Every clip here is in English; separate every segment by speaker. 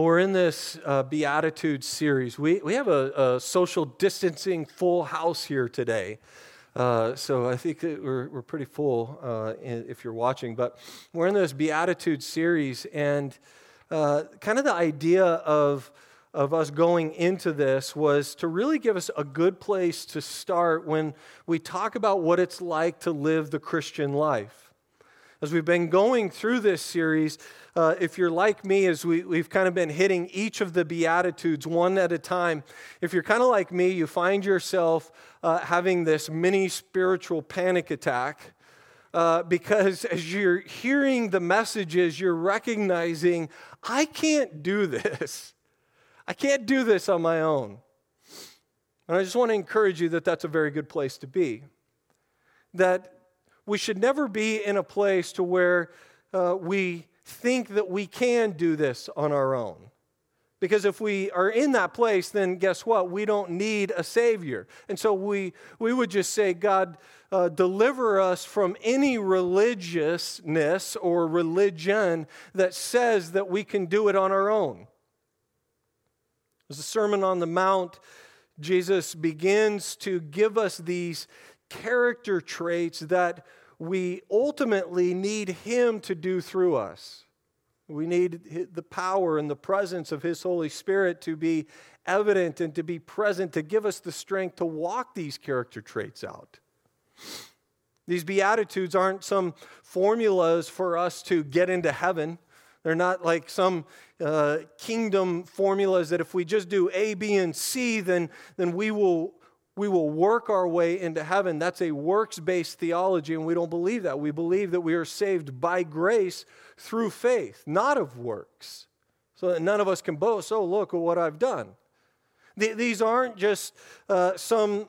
Speaker 1: Well, we're in this uh, Beatitudes series. We, we have a, a, social distancing full house here today. Uh, so I think we're, we're pretty full uh, if you're watching. But we're in this Beatitudes series, and uh, kind of the idea of, of us going into this was to really give us a good place to start when we talk about what it's like to live the Christian life. As we've been going through this series, uh, if you're like me, as we, we've kind of been hitting each of the Beatitudes one at a time, if you're kind of like me, you find yourself uh, having this mini spiritual panic attack. Uh, because as you're hearing the messages, you're recognizing, I can't do this. I can't do this on my own. And I just want to encourage you that that's a very good place to be. That we should never be in a place to where uh, we think that we can do this on our own. Because if we are in that place, then guess what? We don't need a Savior. And so we, we would just say, God, uh, deliver us from any religiousness or religion that says that we can do it on our own. As the Sermon on the Mount, Jesus begins to give us these character traits that we ultimately need Him to do through us. We need the power and the presence of His Holy Spirit to be evident and to be present to give us the strength to walk these character traits out. These Beatitudes aren't some formulas for us to get into heaven. They're not like some uh, kingdom formulas that if we just do A, B, and C, then, then we will we will work our way into heaven. That's a works based theology, and we don't believe that. We believe that we are saved by grace through faith, not of works. So that none of us can boast, oh, look at what I've done. These aren't just uh, some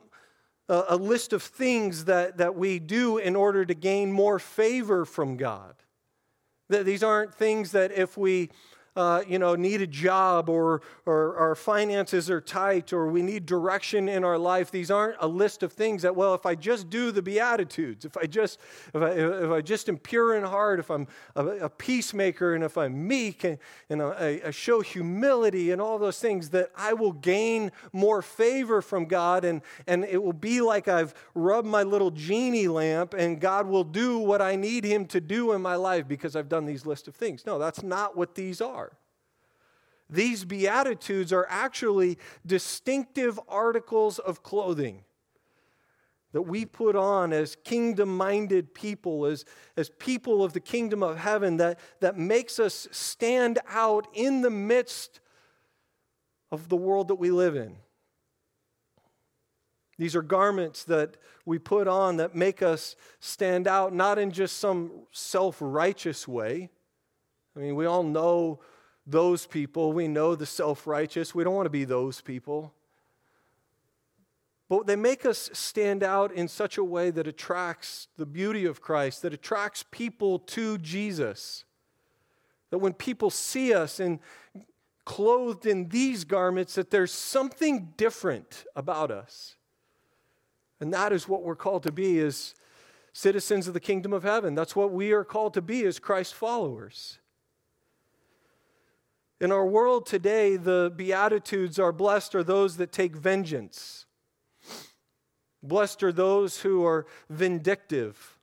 Speaker 1: uh, a list of things that, that we do in order to gain more favor from God. These aren't things that if we uh, you know, need a job or, or our finances are tight or we need direction in our life. These aren't a list of things that, well, if I just do the Beatitudes, if I just, if I, if I just am pure in heart, if I'm a, a peacemaker and if I'm meek and, and I, I show humility and all those things, that I will gain more favor from God and, and it will be like I've rubbed my little genie lamp and God will do what I need Him to do in my life because I've done these list of things. No, that's not what these are. These Beatitudes are actually distinctive articles of clothing that we put on as kingdom minded people, as, as people of the kingdom of heaven, that, that makes us stand out in the midst of the world that we live in. These are garments that we put on that make us stand out, not in just some self righteous way. I mean, we all know those people. We know the self righteous. We don't want to be those people. But they make us stand out in such a way that attracts the beauty of Christ, that attracts people to Jesus. That when people see us and clothed in these garments, that there's something different about us. And that is what we're called to be as citizens of the kingdom of heaven. That's what we are called to be as Christ followers. In our world today, the Beatitudes are blessed are those that take vengeance. Blessed are those who are vindictive.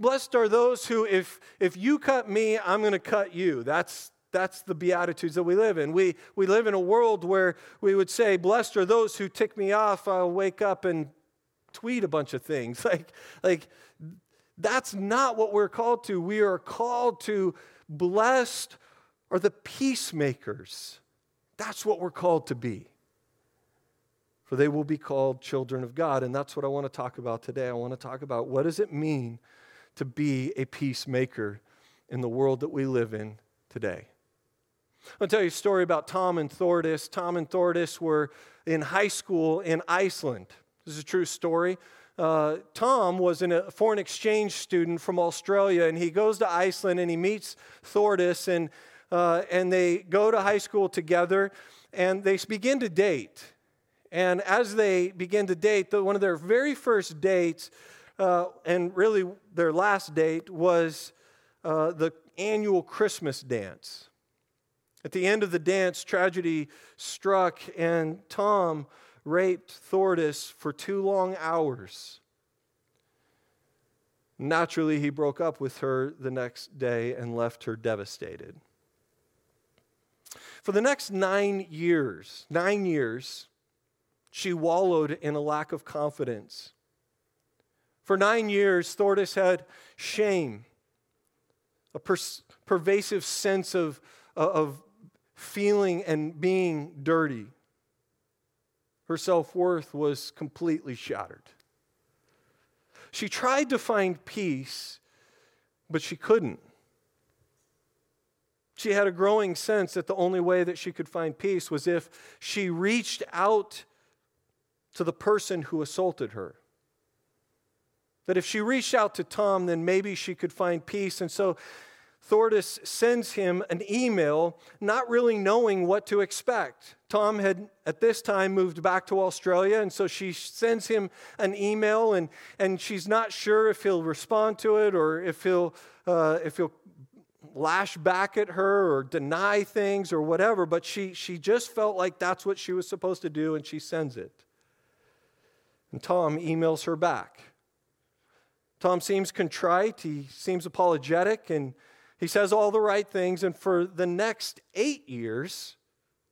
Speaker 1: Blessed are those who, if, if you cut me, I'm going to cut you. That's, that's the Beatitudes that we live in. We, we live in a world where we would say, Blessed are those who tick me off. I'll wake up and tweet a bunch of things. Like, like that's not what we're called to. We are called to blessed are the peacemakers. That's what we're called to be. For they will be called children of God. And that's what I want to talk about today. I want to talk about what does it mean to be a peacemaker in the world that we live in today. I'll tell you a story about Tom and Thordis. Tom and Thordis were in high school in Iceland. This is a true story. Uh, Tom was a foreign exchange student from Australia, and he goes to Iceland and he meets Thordis, and uh, and they go to high school together and they begin to date. And as they begin to date, the, one of their very first dates, uh, and really their last date, was uh, the annual Christmas dance. At the end of the dance, tragedy struck, and Tom raped Thordis for two long hours. Naturally, he broke up with her the next day and left her devastated. For the next nine years, nine years, she wallowed in a lack of confidence. For nine years, Thordis had shame, a per- pervasive sense of, uh, of feeling and being dirty. Her self worth was completely shattered. She tried to find peace, but she couldn't. She had a growing sense that the only way that she could find peace was if she reached out to the person who assaulted her. That if she reached out to Tom, then maybe she could find peace. And so Thordis sends him an email, not really knowing what to expect. Tom had at this time moved back to Australia, and so she sends him an email, and, and she's not sure if he'll respond to it or if he'll, uh, if he'll lash back at her or deny things or whatever, but she, she just felt like that's what she was supposed to do, and she sends it. And Tom emails her back. Tom seems contrite, he seems apologetic, and he says all the right things, and for the next eight years,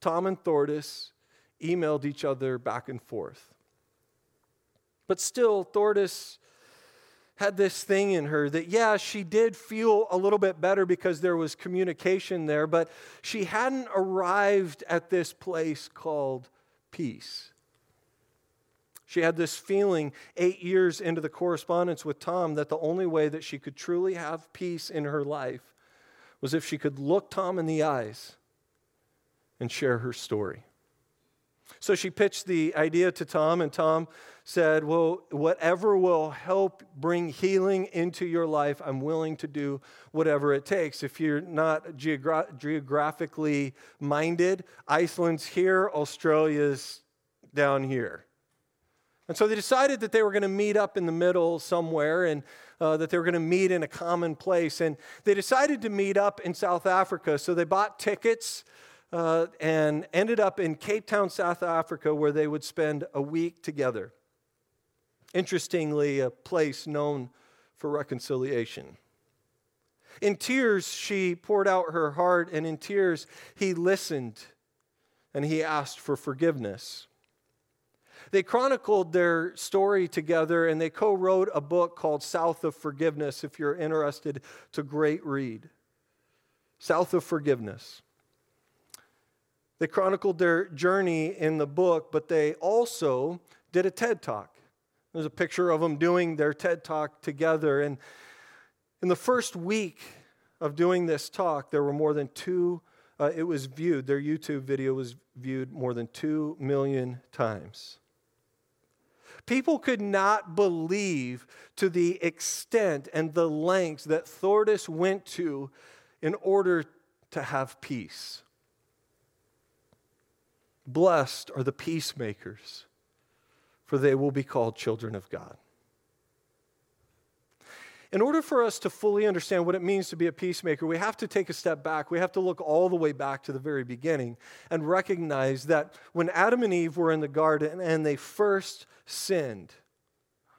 Speaker 1: Tom and Thordis emailed each other back and forth. But still, Thordis had this thing in her that, yeah, she did feel a little bit better because there was communication there, but she hadn't arrived at this place called peace. She had this feeling eight years into the correspondence with Tom that the only way that she could truly have peace in her life was if she could look Tom in the eyes and share her story. So she pitched the idea to Tom, and Tom said, Well, whatever will help bring healing into your life, I'm willing to do whatever it takes. If you're not geogra- geographically minded, Iceland's here, Australia's down here. And so they decided that they were going to meet up in the middle somewhere and uh, that they were going to meet in a common place. And they decided to meet up in South Africa. So they bought tickets uh, and ended up in Cape Town, South Africa, where they would spend a week together. Interestingly, a place known for reconciliation. In tears, she poured out her heart, and in tears, he listened and he asked for forgiveness. They chronicled their story together and they co wrote a book called South of Forgiveness, if you're interested. It's a great read. South of Forgiveness. They chronicled their journey in the book, but they also did a TED Talk. There's a picture of them doing their TED Talk together. And in the first week of doing this talk, there were more than two, uh, it was viewed, their YouTube video was viewed more than two million times. People could not believe to the extent and the lengths that Thordis went to in order to have peace. Blessed are the peacemakers, for they will be called children of God. In order for us to fully understand what it means to be a peacemaker, we have to take a step back. We have to look all the way back to the very beginning and recognize that when Adam and Eve were in the garden and they first sinned,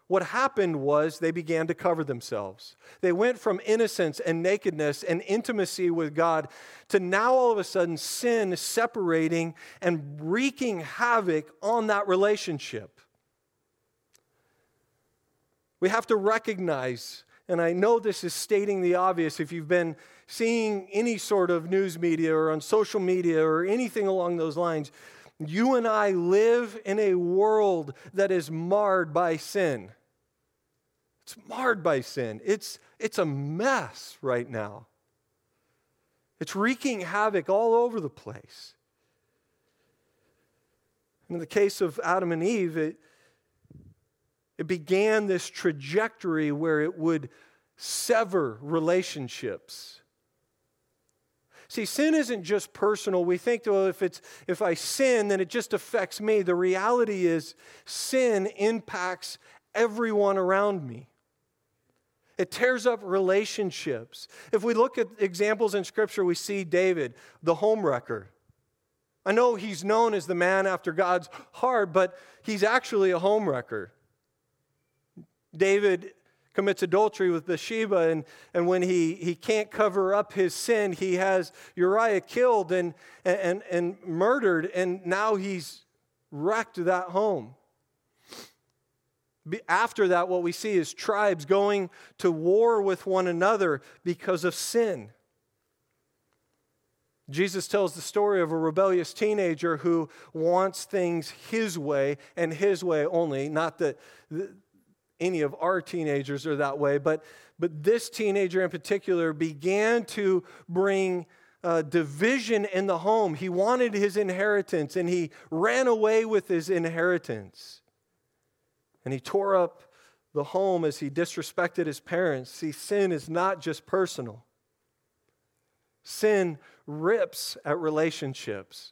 Speaker 1: what happened was they began to cover themselves. They went from innocence and nakedness and intimacy with God to now all of a sudden sin separating and wreaking havoc on that relationship. We have to recognize, and I know this is stating the obvious if you've been seeing any sort of news media or on social media or anything along those lines, you and I live in a world that is marred by sin. It's marred by sin. It's, it's a mess right now. It's wreaking havoc all over the place. In the case of Adam and Eve, it, it began this trajectory where it would sever relationships. See, sin isn't just personal. We think, well, if, it's, if I sin, then it just affects me. The reality is, sin impacts everyone around me. It tears up relationships. If we look at examples in Scripture, we see David, the homewrecker. I know he's known as the man after God's heart, but he's actually a homewrecker. David commits adultery with Bathsheba, and, and when he, he can't cover up his sin, he has Uriah killed and, and, and murdered, and now he's wrecked that home. After that, what we see is tribes going to war with one another because of sin. Jesus tells the story of a rebellious teenager who wants things his way and his way only. Not that any of our teenagers are that way, but, but this teenager in particular began to bring uh, division in the home. He wanted his inheritance and he ran away with his inheritance. And he tore up the home as he disrespected his parents. See, sin is not just personal, sin rips at relationships.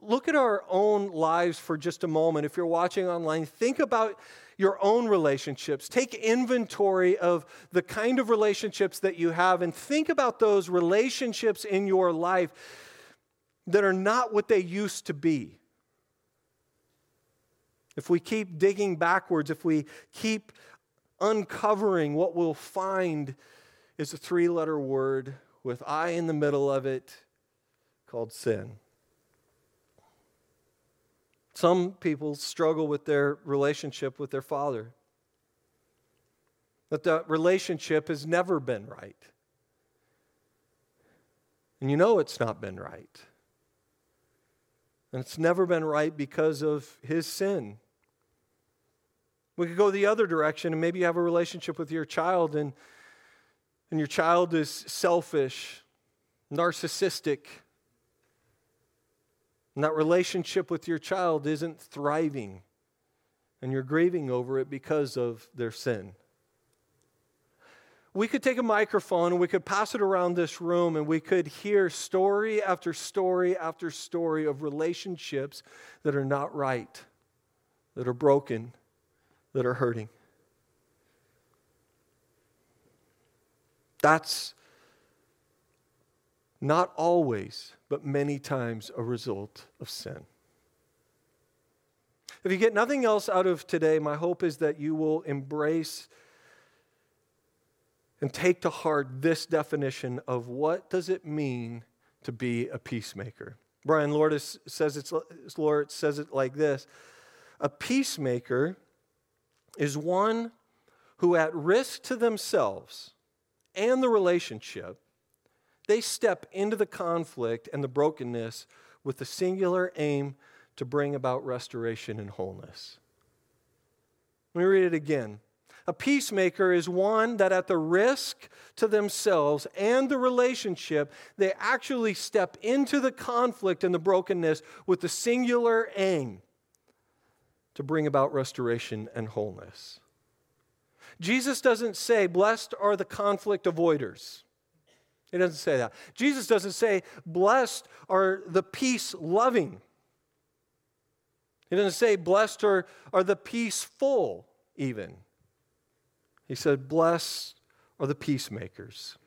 Speaker 1: Look at our own lives for just a moment. If you're watching online, think about your own relationships. Take inventory of the kind of relationships that you have and think about those relationships in your life that are not what they used to be. If we keep digging backwards, if we keep uncovering, what we'll find is a three letter word with I in the middle of it called sin. Some people struggle with their relationship with their father. That the relationship has never been right. And you know it's not been right. And it's never been right because of his sin. We could go the other direction and maybe you have a relationship with your child and, and your child is selfish, narcissistic, and that relationship with your child isn't thriving, and you're grieving over it because of their sin. We could take a microphone and we could pass it around this room and we could hear story after story after story of relationships that are not right, that are broken, that are hurting. That's not always but many times a result of sin. If you get nothing else out of today, my hope is that you will embrace and take to heart this definition of what does it mean to be a peacemaker. Brian Lourdes says it's Lord says it like this: A peacemaker is one who at risk to themselves and the relationship they step into the conflict and the brokenness with the singular aim to bring about restoration and wholeness. Let me read it again. A peacemaker is one that, at the risk to themselves and the relationship, they actually step into the conflict and the brokenness with the singular aim to bring about restoration and wholeness. Jesus doesn't say, Blessed are the conflict avoiders. He doesn't say that. Jesus doesn't say, blessed are the peace loving. He doesn't say, blessed are, are the peaceful, even. He said, blessed are the peacemakers.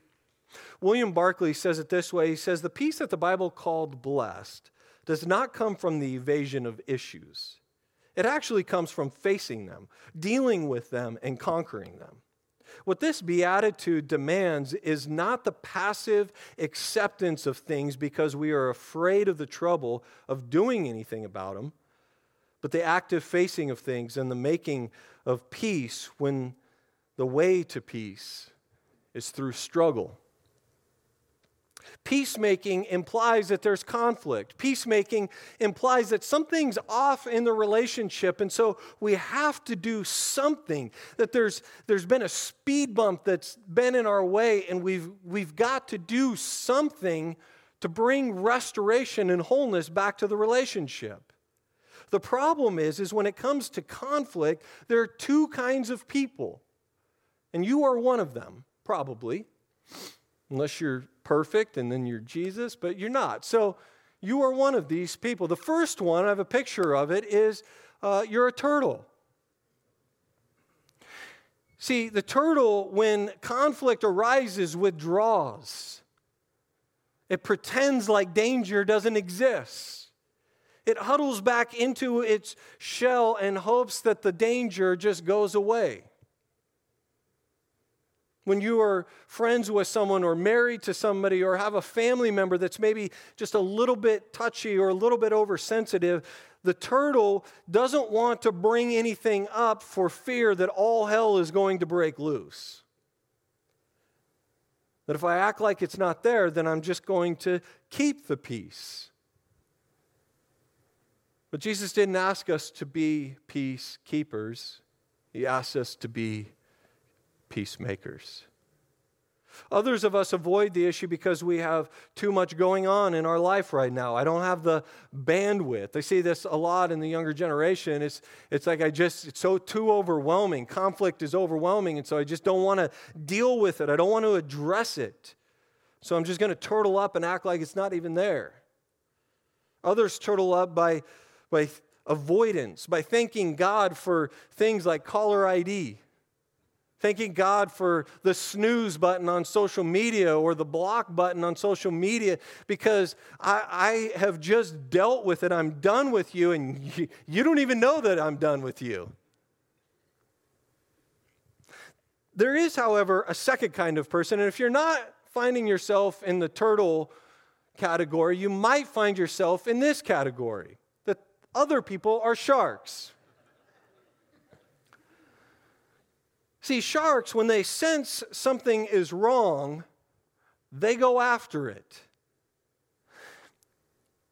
Speaker 1: William Barclay says it this way He says, The peace that the Bible called blessed does not come from the evasion of issues. It actually comes from facing them, dealing with them, and conquering them. What this beatitude demands is not the passive acceptance of things because we are afraid of the trouble of doing anything about them, but the active facing of things and the making of peace when the way to peace is through struggle Peacemaking implies that there's conflict. Peacemaking implies that something's off in the relationship, and so we have to do something. That there's, there's been a speed bump that's been in our way, and we've, we've got to do something to bring restoration and wholeness back to the relationship. The problem is, is when it comes to conflict, there are two kinds of people, and you are one of them, probably, unless you're perfect and then you're Jesus, but you're not. So you are one of these people. The first one, I have a picture of it, is uh, you're a turtle. See, the turtle, when conflict arises, withdraws. It pretends like danger doesn't exist. It huddles back into its shell and hopes that the danger just goes away. When you are friends with someone or married to somebody or have a family member that's maybe just a little bit touchy or a little bit oversensitive, the turtle doesn't want to bring anything up for fear that all hell is going to break loose. That if I act like it's not there, then I'm just going to keep the peace. But Jesus didn't ask us to be peacekeepers, He asked us to be peacemakers. Others of us avoid the issue because we have too much going on in our life right now. I don't have the bandwidth. I see this a lot in the younger generation. It's, it's like I just, it's so too overwhelming. Conflict is overwhelming, and so I just don't want to deal with it. I don't want to address it. So I'm just going to turtle up and act like it's not even there. Others turtle up by, by avoidance, by thanking God for things like caller ID Thanking God for the snooze button on social media or the block button on social media because I, I have just dealt with it. I'm done with you, and you, you don't even know that I'm done with you. There is, however, a second kind of person, and if you're not finding yourself in the turtle category, you might find yourself in this category that other people are sharks. See, sharks, when they sense something is wrong, they go after it.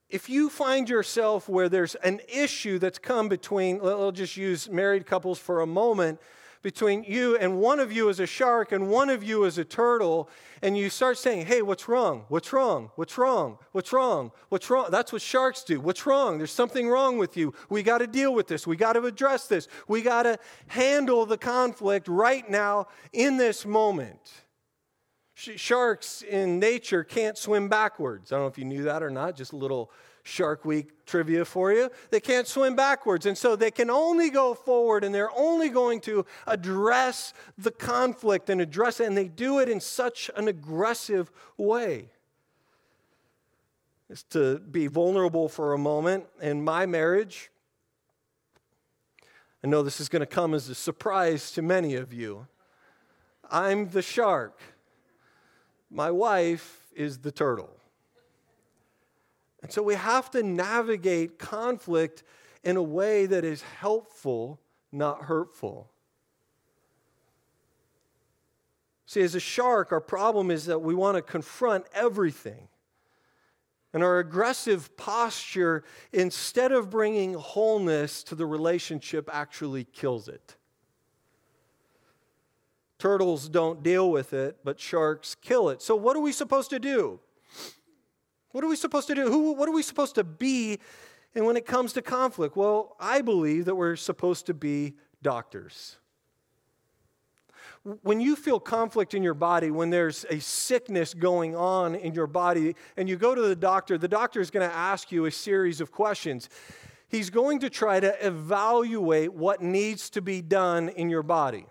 Speaker 1: If you find yourself where there's an issue that's come between, I'll just use married couples for a moment, between you and one of you is a shark and one of you is a turtle, and you start saying, Hey, what's wrong? What's wrong? What's wrong? What's wrong? What's wrong? That's what sharks do. What's wrong? There's something wrong with you. We got to deal with this. We got to address this. We got to handle the conflict right now in this moment. Sharks in nature can't swim backwards. I don't know if you knew that or not, just a little Shark Week trivia for you. They can't swim backwards, and so they can only go forward, and they're only going to address the conflict and address it, and they do it in such an aggressive way. Is to be vulnerable for a moment. In my marriage, I know this is going to come as a surprise to many of you. I'm the shark. My wife is the turtle. And so we have to navigate conflict in a way that is helpful, not hurtful. See, as a shark, our problem is that we want to confront everything. And our aggressive posture, instead of bringing wholeness to the relationship, actually kills it. Turtles don't deal with it, but sharks kill it. So, what are we supposed to do? What are we supposed to do? Who, what are we supposed to be? And when it comes to conflict, well, I believe that we're supposed to be doctors. When you feel conflict in your body, when there's a sickness going on in your body, and you go to the doctor, the doctor is going to ask you a series of questions. He's going to try to evaluate what needs to be done in your body.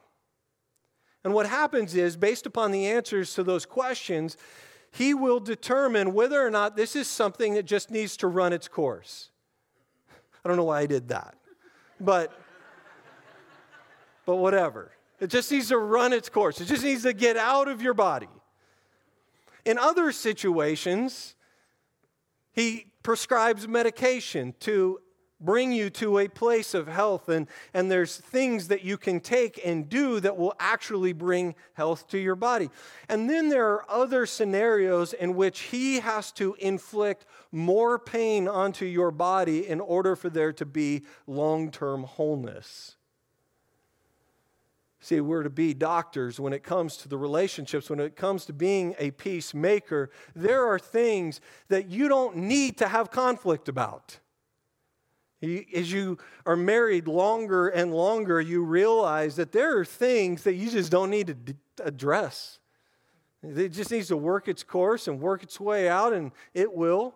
Speaker 1: And what happens is, based upon the answers to those questions, he will determine whether or not this is something that just needs to run its course. I don't know why I did that, but, but whatever. It just needs to run its course, it just needs to get out of your body. In other situations, he prescribes medication to bring you to a place of health, and, and there's things that you can take and do that will actually bring health to your body. And then there are other scenarios in which He has to inflict more pain onto your body in order for there to be long term wholeness. See, we're to be doctors when it comes to the relationships, when it comes to being a peacemaker. There are things that you don't need to have conflict about. As you are married longer and longer, you realize that there are things that you just don't need to address. It just needs to work its course and work its way out, and it will.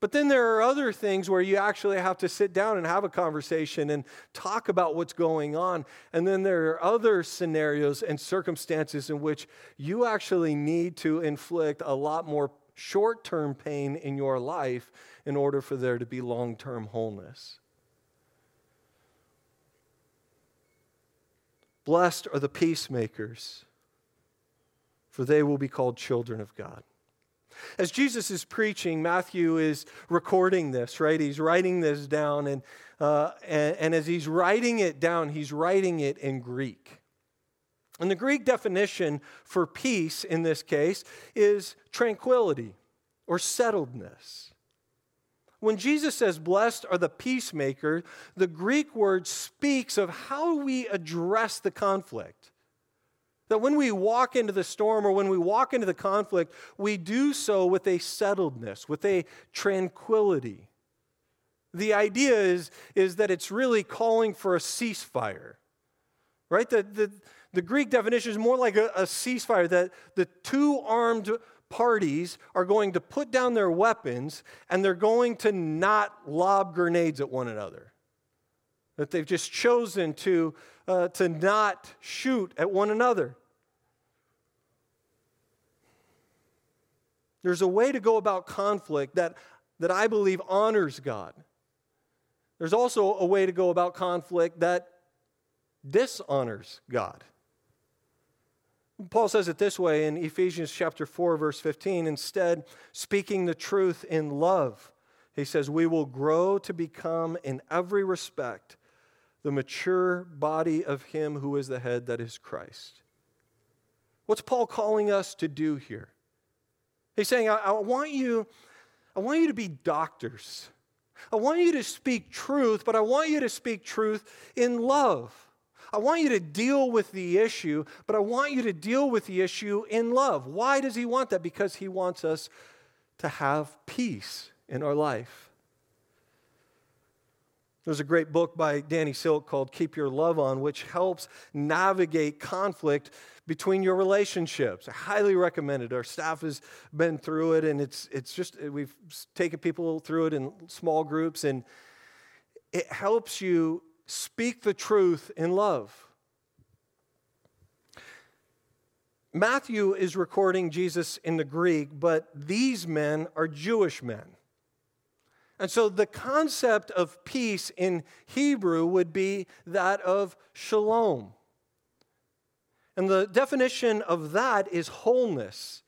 Speaker 1: But then there are other things where you actually have to sit down and have a conversation and talk about what's going on. And then there are other scenarios and circumstances in which you actually need to inflict a lot more short term pain in your life in order for there to be long term wholeness. Blessed are the peacemakers, for they will be called children of God. As Jesus is preaching, Matthew is recording this, right? He's writing this down, and, uh, and, and as he's writing it down, he's writing it in Greek. And the Greek definition for peace in this case is tranquility or settledness. When Jesus says, Blessed are the peacemakers, the Greek word speaks of how we address the conflict. That when we walk into the storm or when we walk into the conflict, we do so with a settledness, with a tranquility. The idea is, is that it's really calling for a ceasefire, right? The, the, the Greek definition is more like a, a ceasefire, that the two armed parties are going to put down their weapons and they're going to not lob grenades at one another. That they've just chosen to, uh, to not shoot at one another. There's a way to go about conflict that, that I believe honors God. There's also a way to go about conflict that dishonors God. Paul says it this way in Ephesians chapter 4 verse 15, instead speaking the truth in love. He says, "We will grow to become in every respect the mature body of him who is the head that is Christ." What's Paul calling us to do here? He's saying, I, I, want you, I want you to be doctors. I want you to speak truth, but I want you to speak truth in love. I want you to deal with the issue, but I want you to deal with the issue in love. Why does he want that? Because he wants us to have peace in our life. There's a great book by Danny Silk called Keep Your Love On, which helps navigate conflict between your relationships. I highly recommend it. Our staff has been through it, and it's, it's just, we've taken people through it in small groups, and it helps you speak the truth in love. Matthew is recording Jesus in the Greek, but these men are Jewish men. And so the concept of peace in Hebrew would be that of shalom. And the definition of that is wholeness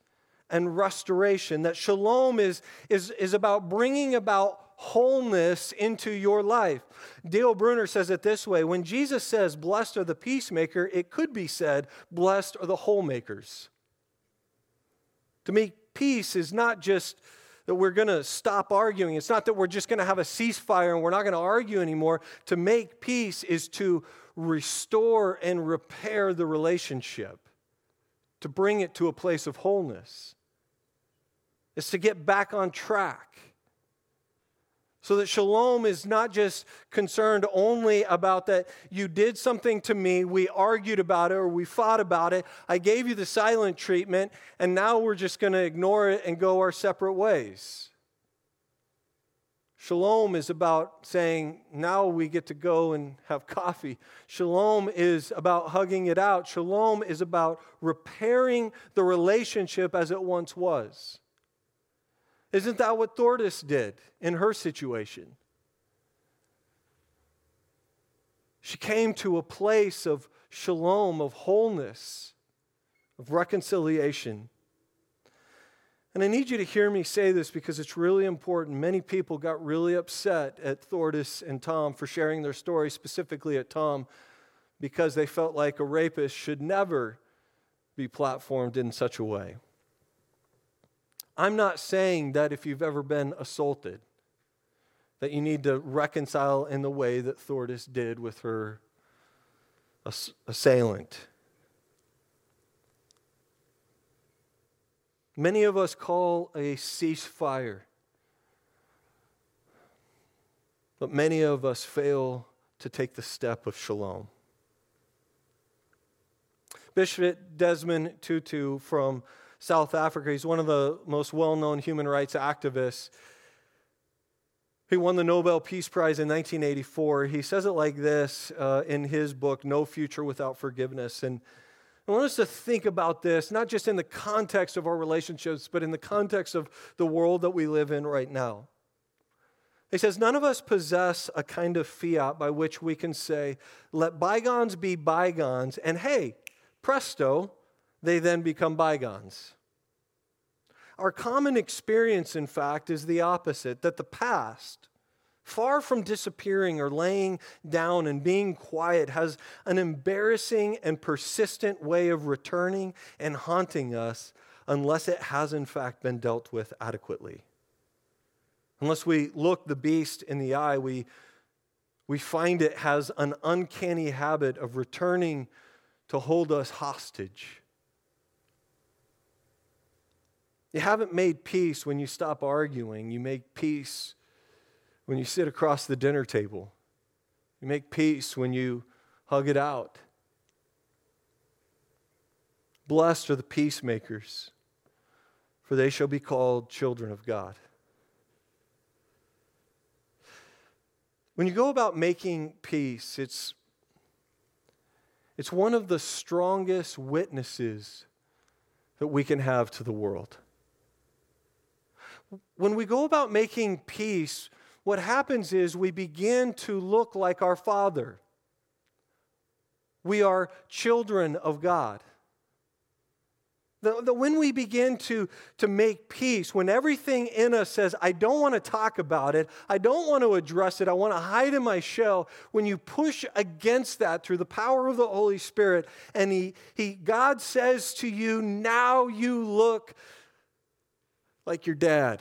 Speaker 1: and restoration. That shalom is, is, is about bringing about wholeness into your life. Dale Bruner says it this way when Jesus says, Blessed are the peacemaker, it could be said, Blessed are the whole makers. To me, peace is not just that we're going to stop arguing. It's not that we're just going to have a ceasefire and we're not going to argue anymore. To make peace is to restore and repair the relationship, to bring it to a place of wholeness. It's to get back on track. So that shalom is not just concerned only about that you did something to me, we argued about it or we fought about it, I gave you the silent treatment, and now we're just going to ignore it and go our separate ways. Shalom is about saying, now we get to go and have coffee. Shalom is about hugging it out. Shalom is about repairing the relationship as it once was. Isn't that what Thordis did in her situation? She came to a place of shalom, of wholeness, of reconciliation. And I need you to hear me say this because it's really important. Many people got really upset at Thordis and Tom for sharing their story, specifically at Tom, because they felt like a rapist should never be platformed in such a way. I'm not saying that if you've ever been assaulted, that you need to reconcile in the way that Thordis did with her assailant. Many of us call a ceasefire, but many of us fail to take the step of shalom. Bishop Desmond Tutu from South Africa. He's one of the most well known human rights activists. He won the Nobel Peace Prize in 1984. He says it like this uh, in his book, No Future Without Forgiveness. And I want us to think about this, not just in the context of our relationships, but in the context of the world that we live in right now. He says, None of us possess a kind of fiat by which we can say, let bygones be bygones, and hey, presto, they then become bygones. Our common experience, in fact, is the opposite that the past, far from disappearing or laying down and being quiet, has an embarrassing and persistent way of returning and haunting us unless it has, in fact, been dealt with adequately. Unless we look the beast in the eye, we, we find it has an uncanny habit of returning to hold us hostage you haven't made peace when you stop arguing. You make peace when you sit across the dinner table. You make peace when you hug it out. Blessed are the peacemakers, for they shall be called children of God. When you go about making peace, it's, it's one of the strongest witnesses that we can have to the world when we go about making peace, what happens is we begin to look like our Father. We are children of God. The, the, when we begin to, to make peace, when everything in us says, I don't want to talk about it, I don't want to address it, I want to hide in my shell, when you push against that through the power of the Holy Spirit, and he, he, God says to you, Now you look like your dad.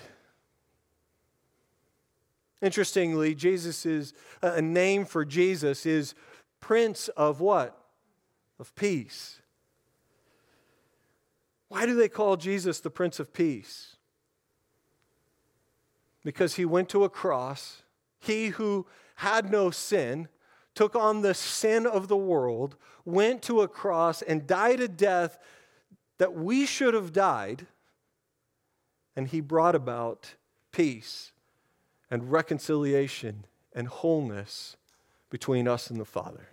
Speaker 1: Interestingly, Jesus is a name for Jesus is Prince of what? Of Peace. Why do they call Jesus the Prince of Peace? Because he went to a cross. He who had no sin took on the sin of the world, went to a cross, and died a death that we should have died and he brought about peace and reconciliation and wholeness between us and the Father.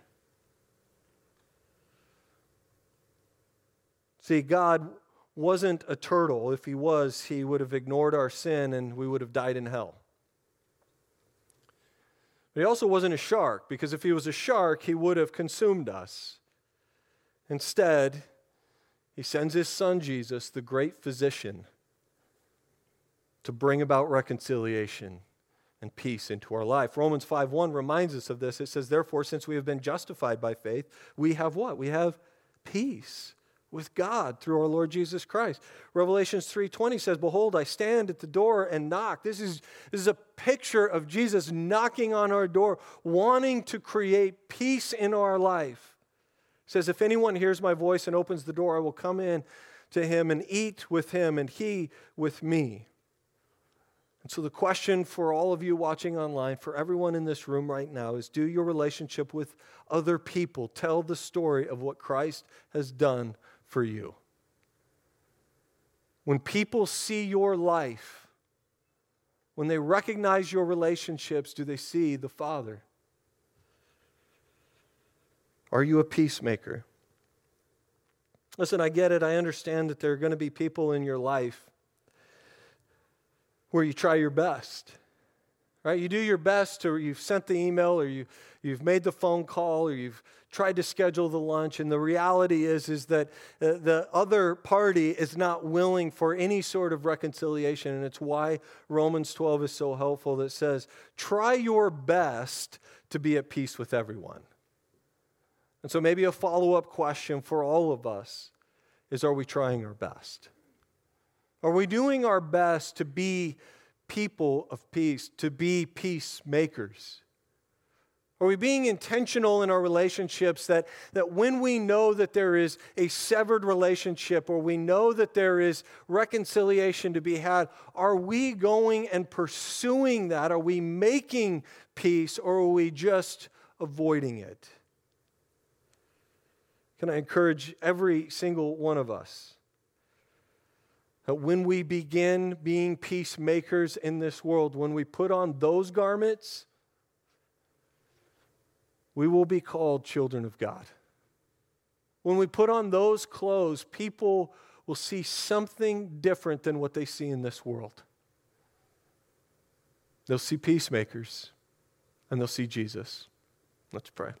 Speaker 1: See, God wasn't a turtle. If he was, he would have ignored our sin and we would have died in hell. But he also wasn't a shark, because if he was a shark, he would have consumed us. Instead, he sends his son Jesus, the great physician to bring about reconciliation and peace into our life. Romans 5:1 reminds us of this. It says, "Therefore, since we have been justified by faith, we have what? We have peace with God through our Lord Jesus Christ." Revelations 3:20 says, "Behold, I stand at the door and knock." This is, this is a picture of Jesus knocking on our door, wanting to create peace in our life. It says, "If anyone hears my voice and opens the door, I will come in to him and eat with him and he with me." So, the question for all of you watching online, for everyone in this room right now, is do your relationship with other people tell the story of what Christ has done for you? When people see your life, when they recognize your relationships, do they see the Father? Are you a peacemaker? Listen, I get it. I understand that there are going to be people in your life where you try your best. Right? You do your best, or you've sent the email, or you, you've made the phone call, or you've tried to schedule the lunch. And the reality is, is that uh, the other party is not willing for any sort of reconciliation. And it's why Romans 12 is so helpful that says, try your best to be at peace with everyone. And so maybe a follow up question for all of us is are we trying our best? Are we doing our best to be people of peace, to be peacemakers? Are we being intentional in our relationships that, that when we know that there is a severed relationship or we know that there is reconciliation to be had, are we going and pursuing that? Are we making peace or are we just avoiding it? Can I encourage every single one of us? When we begin being peacemakers in this world, when we put on those garments, we will be called children of God. When we put on those clothes, people will see something different than what they see in this world. They'll see peacemakers and they'll see Jesus. Let's pray.